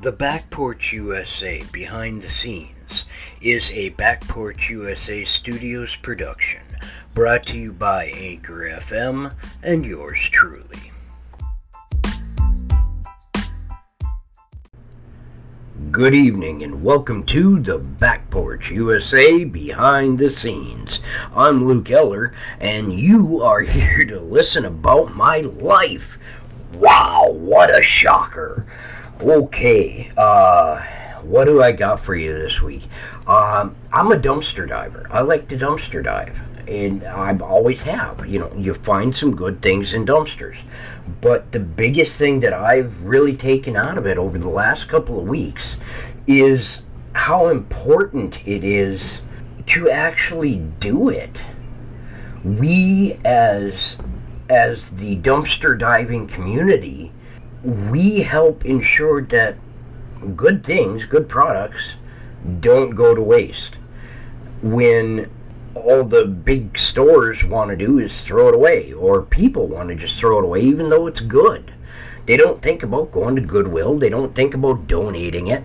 The Back Porch USA Behind the Scenes is a Back Porch USA Studios production brought to you by Anchor FM and yours truly. Good evening and welcome to the Back Porch USA Behind the Scenes. I'm Luke Eller and you are here to listen about my life. Wow, what a shocker! Okay, uh, what do I got for you this week? Um, I'm a dumpster diver. I like to dumpster dive, and I've always have. You know, you find some good things in dumpsters. But the biggest thing that I've really taken out of it over the last couple of weeks is how important it is to actually do it. We as as the dumpster diving community we help ensure that good things, good products, don't go to waste. When all the big stores want to do is throw it away, or people want to just throw it away, even though it's good. They don't think about going to Goodwill. They don't think about donating it.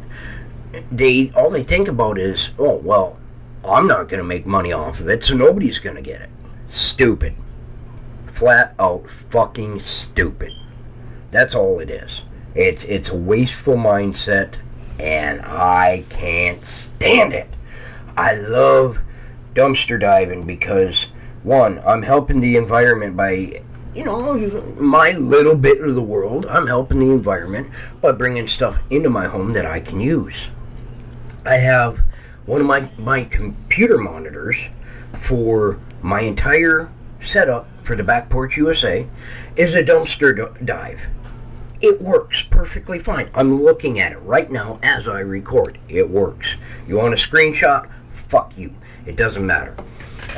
They all they think about is, oh well, I'm not going to make money off of it, so nobody's going to get it. Stupid. Flat out fucking stupid. That's all it is. It's it's a wasteful mindset, and I can't stand it. I love dumpster diving because one, I'm helping the environment by you know, my little bit of the world. I'm helping the environment by bringing stuff into my home that I can use. I have one of my, my computer monitors for my entire setup for the Back Porch USA is a dumpster dive. It works perfectly fine. I'm looking at it right now as I record. It works. You want a screenshot? Fuck you. It doesn't matter.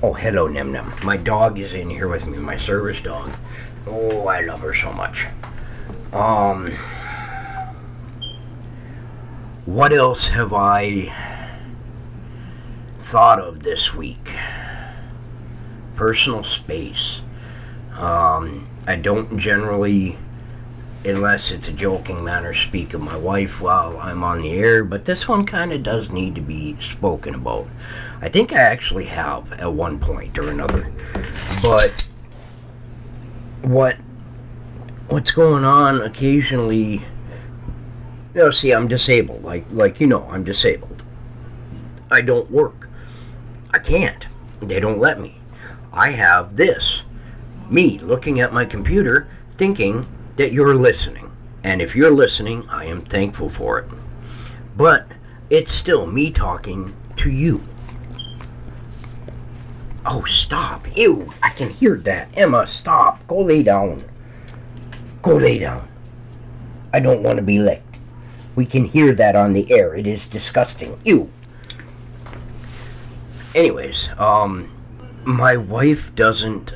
oh, hello, Nem Nem. My dog is in here with me, my service dog. Oh, I love her so much. Um, what else have I thought of this week? Personal space. Um, I don't generally, unless it's a joking manner, speak of my wife while I'm on the air, but this one kind of does need to be spoken about. I think I actually have at one point or another. But what what's going on occasionally you know, see I'm disabled. Like like you know, I'm disabled. I don't work. I can't. They don't let me. I have this me looking at my computer thinking that you're listening. And if you're listening, I am thankful for it. But it's still me talking to you. Oh, stop. Ew, I can hear that. Emma, stop. Go lay down. Go lay down. I don't want to be licked. We can hear that on the air. It is disgusting. Ew. Anyways, um, my wife doesn't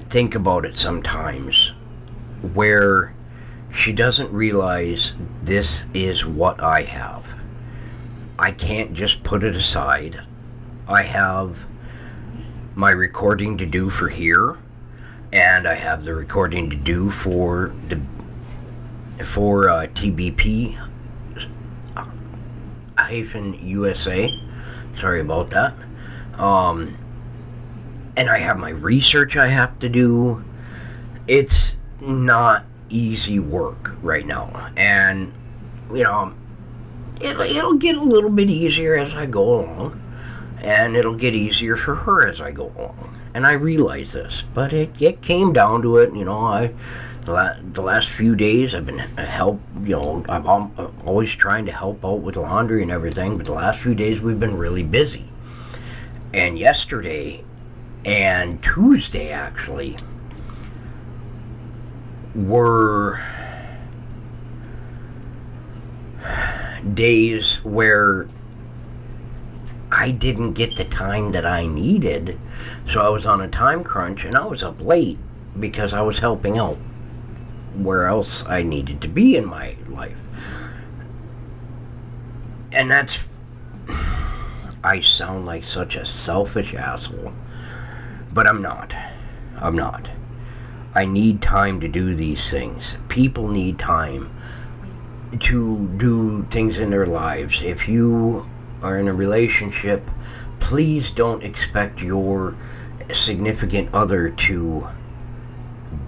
think about it sometimes where she doesn't realize this is what I have. I can't just put it aside. I have my recording to do for here, and I have the recording to do for the for uh, TBP hyphen USA. Sorry about that. Um, and I have my research I have to do. It's not easy work right now. And, you know, it, it'll get a little bit easier as I go along. And it'll get easier for her as I go along. And I realize this. But it, it came down to it, you know, I the last few days I've been uh, help you know I'm always trying to help out with laundry and everything but the last few days we've been really busy and yesterday and Tuesday actually were days where I didn't get the time that I needed. So I was on a time crunch and I was up late because I was helping out where else I needed to be in my life. And that's. I sound like such a selfish asshole. But I'm not. I'm not. I need time to do these things. People need time to do things in their lives. If you are in a relationship, please don't expect your significant other to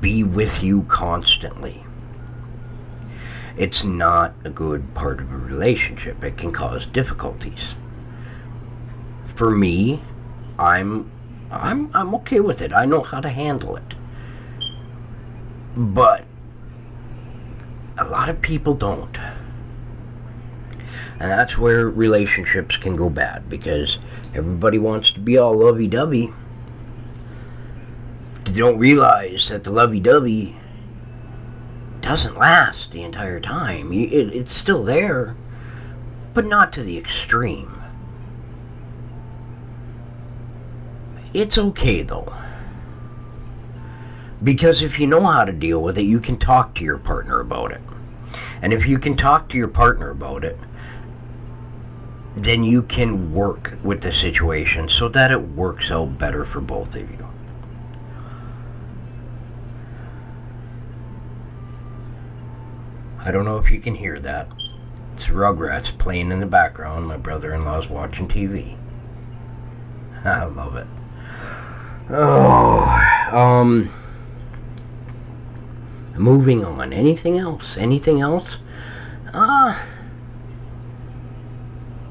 be with you constantly. It's not a good part of a relationship. It can cause difficulties. For me, I'm I'm I'm okay with it. I know how to handle it. But a lot of people don't. And that's where relationships can go bad because everybody wants to be all lovey dovey. They don't realize that the lovey dovey doesn't last the entire time. It's still there, but not to the extreme. It's okay though. Because if you know how to deal with it, you can talk to your partner about it. And if you can talk to your partner about it, then you can work with the situation so that it works out better for both of you. I don't know if you can hear that. It's Rugrats playing in the background. My brother in law's watching TV. I love it. Oh, um, moving on. Anything else? Anything else? Uh,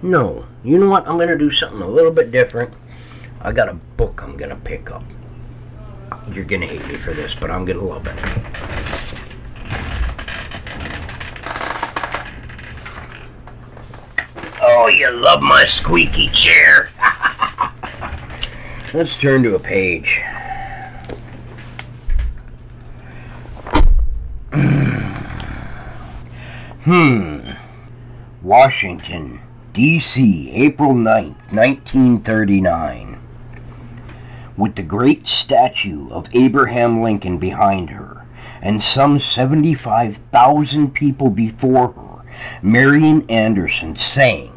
no. You know what? I'm going to do something a little bit different. I got a book I'm going to pick up. You're going to hate me for this, but I'm going to love it. Oh, you love my squeaky chair. Let's turn to a page. Hmm. Washington, D.C., April 9th, 1939. With the great statue of Abraham Lincoln behind her, and some 75,000 people before her, Marian Anderson sang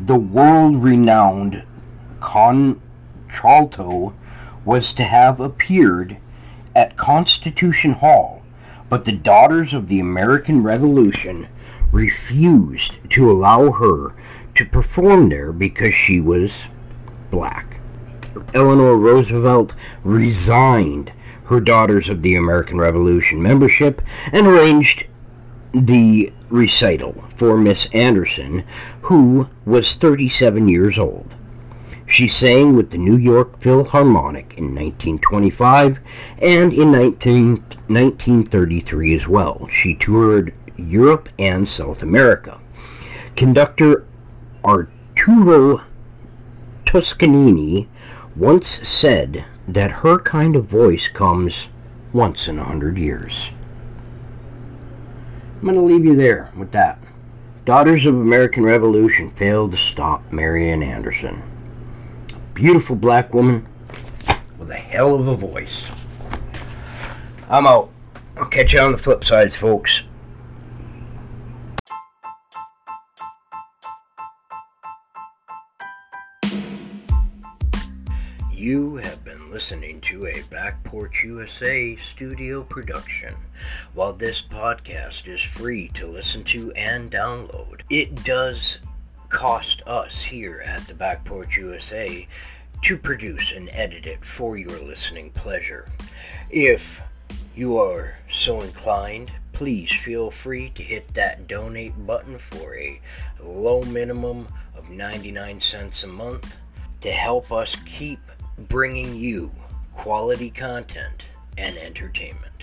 the world renowned contralto was to have appeared at Constitution Hall, but the Daughters of the American Revolution refused to allow her to perform there because she was black. Eleanor Roosevelt resigned her Daughters of the American Revolution membership and arranged the recital for Miss Anderson, who was 37 years old. She sang with the New York Philharmonic in 1925 and in 19, 1933 as well. She toured Europe and South America. Conductor Arturo Toscanini once said that her kind of voice comes once in a hundred years. I'm going to leave you there with that. Daughters of American Revolution failed to stop Marian Anderson. Beautiful black woman with a hell of a voice. I'm out. I'll catch you on the flip sides, folks. You have been listening to a Back Porch USA studio production. While this podcast is free to listen to and download, it does cost us here at the Back Porch USA to produce and edit it for your listening pleasure. If you are so inclined, please feel free to hit that donate button for a low minimum of 99 cents a month to help us keep bringing you quality content and entertainment.